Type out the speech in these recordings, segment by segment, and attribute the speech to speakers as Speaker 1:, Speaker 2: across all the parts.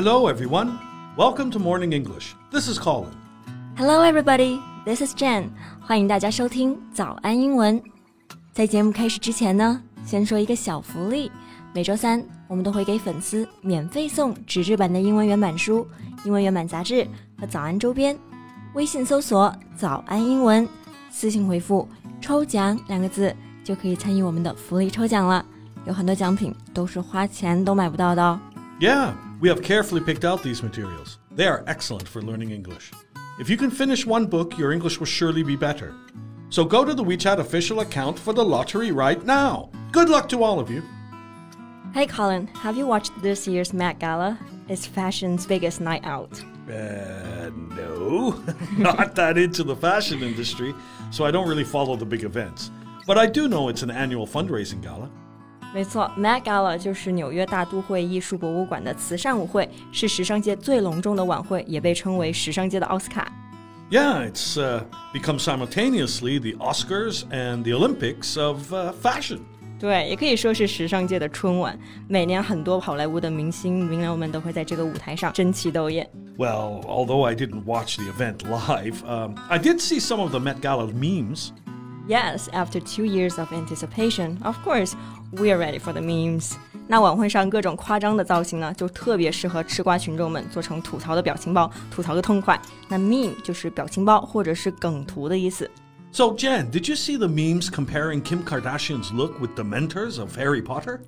Speaker 1: Hello, everyone. Welcome to Morning English. This is Colin.
Speaker 2: Hello, everybody. This is Jen. 欢迎大家收听早安英文。在节目开始之前呢，先说一个小福利。每周三，我们都会给粉丝免费送纸质版的英文原版书、英文原版杂志和早安周边。微信搜索“早安英文”，私信回复“抽奖”两个字，就可以参与我们的福利抽奖了。有很多奖品都是花钱都买不到的哦。
Speaker 1: Yeah, we have carefully picked out these materials. They are excellent for learning English. If you can finish one book, your English will surely be better. So go to the WeChat official account for the lottery right now. Good luck to all of you.
Speaker 2: Hey Colin, have you watched this year's Met Gala? It's fashion's biggest night out.
Speaker 1: Uh, no, not that into the fashion industry, so I don't really follow the big events. But I do know it's an annual fundraising gala.
Speaker 2: 没错，Met Gala 就是纽约大都会艺术博物馆的慈善舞会，是时尚界最隆重的晚会，也被称为时尚界的奥斯卡。
Speaker 1: Yeah, it's uh, become simultaneously the Oscars and the Olympics of uh, fashion.
Speaker 2: 对，也可以说是时尚界的春晚。每年很多好莱坞的明星名流们都会在这个舞台上争奇斗艳。
Speaker 1: Well, although I didn't watch the event live, um, I did see some of the Met Gala memes.
Speaker 2: Yes, after two years of anticipation, of course, we're ready for the memes. 那晚会上各种夸张的造型呢，就特别适合吃瓜群众们做成吐槽的表情包，吐槽个痛快。那 meme 就是表情包或者是梗图的意思。
Speaker 1: So, Jen, did you see the memes comparing Kim Kardashian's look with dementors of Harry Potter?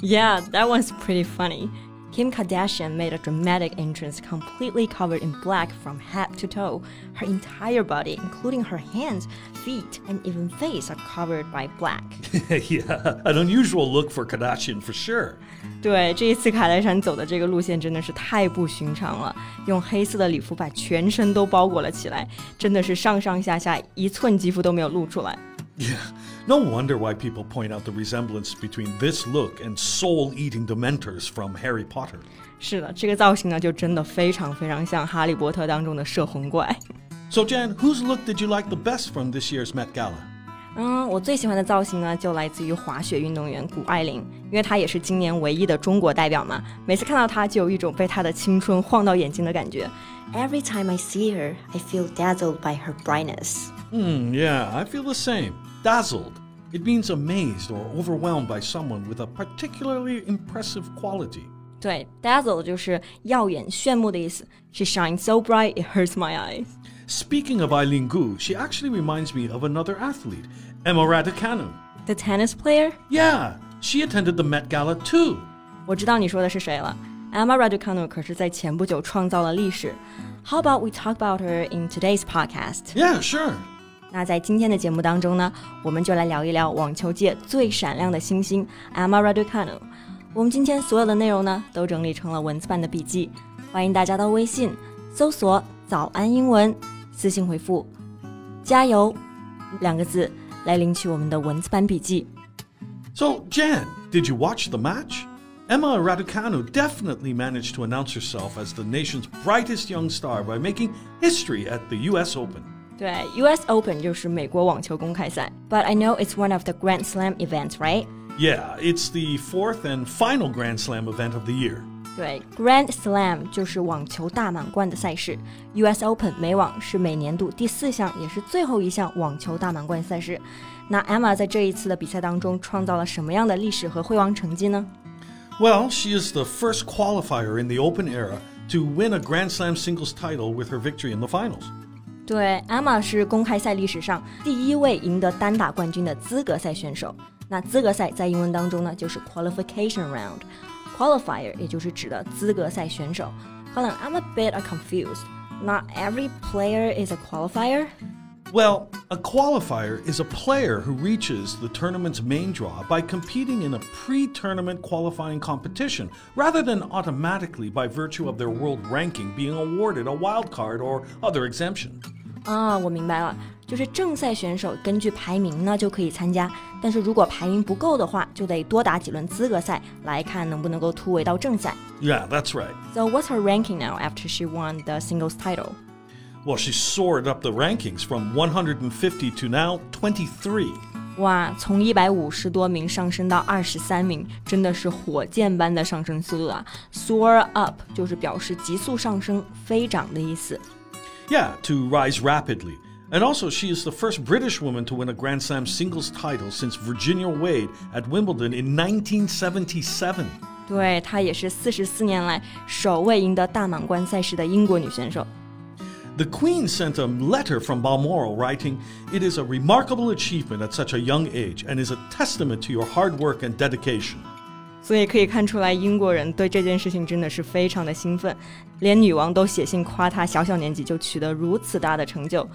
Speaker 2: Yeah, that one's pretty funny. Kim Kardashian made a dramatic entrance completely covered in black from head to toe. Her entire body, including her hands, feet, and even face, are covered by black.
Speaker 1: yeah, an unusual look for Kardashian for sure.
Speaker 2: 对，这一次卡戴珊走的这个路线真的是太不寻常了，用黑色的礼服把全身都包裹了起来，真的是上上下下一寸肌肤都没有露出来。
Speaker 1: Yeah, no wonder why people point out the resemblance between this look and soul-eating dementors from Harry Potter.
Speaker 2: 是的，这个造型呢，就真的非常非常像《哈利波特》当中的摄魂怪。
Speaker 1: So, Jan, whose look did you like the best from this year's Met Gala?
Speaker 2: 嗯，我最喜欢的造型呢，就来自于滑雪运动员谷爱凌，因为她也是今年唯一的中国代表嘛。每次看到她，就有一种被她的青春晃到眼睛的感觉。Every time I see her, I feel dazzled by her brightness.
Speaker 1: Hmm, yeah, I feel the same. Dazzled. It means amazed or overwhelmed by someone with a particularly impressive quality.
Speaker 2: 对，dazzle 就是耀眼炫目的意思。She shines so bright it hurts my eyes.
Speaker 1: Speaking of Eileen Gu, she actually reminds me of another athlete, Emma Raducanu.
Speaker 2: The tennis player?
Speaker 1: Yeah, she attended the Met Gala too.
Speaker 2: 我知道你说的是谁了。Emma Raducanu 可是在前不久创造了历史。How about we talk about her in today's podcast?
Speaker 1: Yeah, sure.
Speaker 2: 那在今天的节目当中呢，我们就来聊一聊网球界最闪亮的星星 Emma Raducanu。我们今天所有的内容呢，都整理成了文字版的笔记，欢迎大家到微信搜索“早安英文”。私信回复“加油”两个字来领取我们的文字版笔记。
Speaker 1: So, Jan, did you watch the match? Emma Raducanu definitely managed to announce herself as the nation's brightest young star by making history at the U.S. Open.
Speaker 2: 对，U.S. Open 就是美国网球公开赛，But I know it's one of the Grand Slam events, right?
Speaker 1: Yeah, it's the fourth and final Grand Slam event of the year.
Speaker 2: 对，Grand Slam 就是网球大满贯的赛事，US Open 美网是每年度第四项，也是最后一项网球大满贯赛事。那 Emma 在这一次的比赛当中创造了什么样的历史和辉煌成绩呢？
Speaker 1: Well, she is the first qualifier in the Open era to win a Grand Slam singles title with her victory in the finals.
Speaker 2: 对，Emma 是公开赛历史上第一位赢得单打冠军的资格赛选手。那资格赛在英文当中呢，就是 qualification round。qualifier，也就是指的资格赛选手。Hold on, I'm a bit confused. Not every player is a qualifier.
Speaker 1: Well, a qualifier is a player who reaches the tournament's main draw by competing in a pre tournament qualifying competition rather than automatically by virtue of their world ranking being awarded a wild card or other exemption.
Speaker 2: 啊，我明白了，就是正赛选手根据排名呢就可以参加，但是如果排名不够的话，就得多打几轮资格赛来看能不能够突围到正赛。
Speaker 1: Yeah, that's right.
Speaker 2: So what's her ranking now after she won the singles title?
Speaker 1: Well, she soared up the rankings from 150 to now 23.
Speaker 2: 哇，从一百五十多名上升到二十三名，真的是火箭般的上升速度啊！Soar up 就是表示急速上升、飞涨的意思。
Speaker 1: Yeah, to rise rapidly. And also, she is the first British woman to win a Grand Slam singles title since Virginia Wade at Wimbledon in 1977.
Speaker 2: 对，她也是四十四年来首位赢得大满贯赛事的英国女选手。
Speaker 1: The Queen sent a letter from Balmoral writing, It is a remarkable achievement at such a young age and is a testament to your hard work and dedication.
Speaker 2: 所以可以看出来，英国人对这件事情真的是非常的兴奋，连女王都写信夸她小小年纪就取得如此大的成就。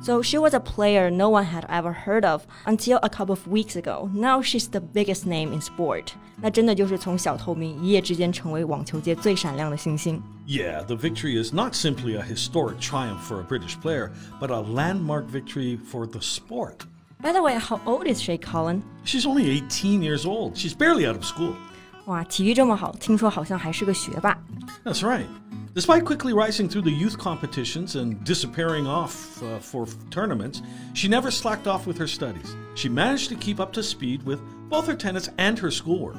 Speaker 2: So she was a player no one had ever heard of until a couple of weeks ago. Now she's the biggest name in sport. 那真的就是从小透明一夜之间成为网球界最闪亮的星星。
Speaker 1: Yeah, the victory is not simply a historic triumph for a British player, but a landmark victory for the sport.
Speaker 2: By the way, how old is she, Colin?
Speaker 1: She's only 18 years old. She's barely out of school.
Speaker 2: 哇，体育这么好，听说好像还是个学霸。
Speaker 1: That's right. Despite quickly rising through the youth competitions and disappearing off uh, for tournaments, she never slacked off with her studies. She managed to keep up to speed with both her tennis and her schoolwork.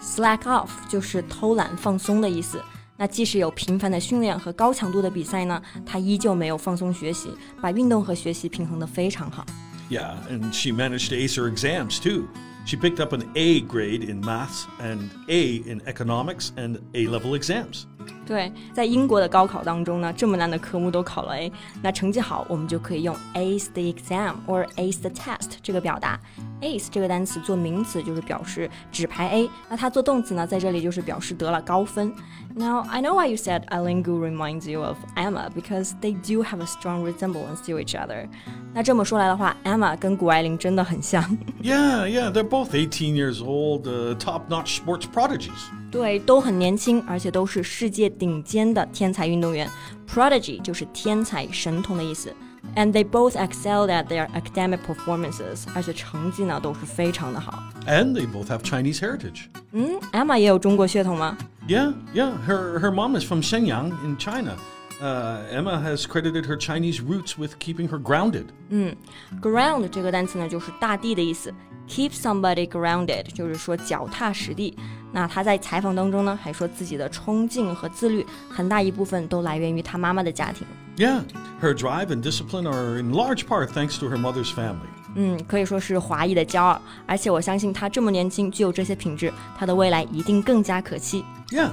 Speaker 2: Slack off 就是偷懒放松的意思。那即使有频繁的训练和高强度的比赛呢，她依旧没有放松学习，把运动和学习平衡得非常好。
Speaker 1: Yeah, and she managed to ace her exams too. She picked up an A grade in maths and A in economics and A level exams.
Speaker 2: 对，在英国的高考当中呢，这么难的科目都考了 A，那成绩好，我们就可以用 ace the exam or ace the test 这个表达。ace 这个单词做名词就是表示只排 A，那它做动词呢，在这里就是表示得了高分。Now I know why you said Eileen Gu reminds you of Emma because they do have a strong resemblance to each other. 那这么说来的话，Emma 跟谷爱凌真的很像。
Speaker 1: Yeah, yeah, they're both 18 years old, uh, top-notch sports prodigies.
Speaker 2: 对，都很年轻，而且都是世界顶尖的天才运动员。Prodigy 就是天才、神童的意思。And they both excelled at their academic performances，而且成绩呢都是非常的好。
Speaker 1: And they both have Chinese heritage.
Speaker 2: 嗯，Emma 也有中国血统吗？
Speaker 1: Yeah, yeah. Her her mom is from Shenyang in China. Uh, Emma has credited her Chinese roots with keeping her grounded.
Speaker 2: 嗯，ground 这个单词呢就是大地的意思。Keep somebody grounded 就是说脚踏实地。那他在采访当中呢，还说自己的冲劲和自律很大一部分都来源于他妈妈的家庭。
Speaker 1: Yeah, her drive and discipline are in large part thanks to her mother's family.
Speaker 2: 嗯，可以说是华裔的骄傲。而且我相信他这么年轻，具有这些品质，他的未来一定更加可期。
Speaker 1: Yeah.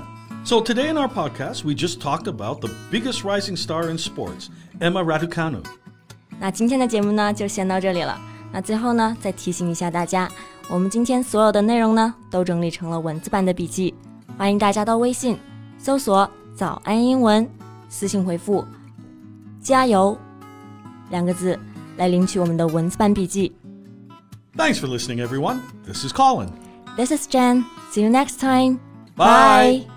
Speaker 1: So today in our podcast, we just talked about the biggest rising star in sports, Emma Raducanu.
Speaker 2: 那今天的节目呢，就先到这里了。那最后呢，再提醒一下大家，我们今天所有的内容呢，都整理成了文字版的笔记，欢迎大家到微信搜索“早安英文”，私信回复“加油”两个字来领取我们的文字版笔记。
Speaker 1: Thanks for listening, everyone. This is Colin.
Speaker 2: This is Jen. See you next time.
Speaker 1: Bye.
Speaker 2: Bye.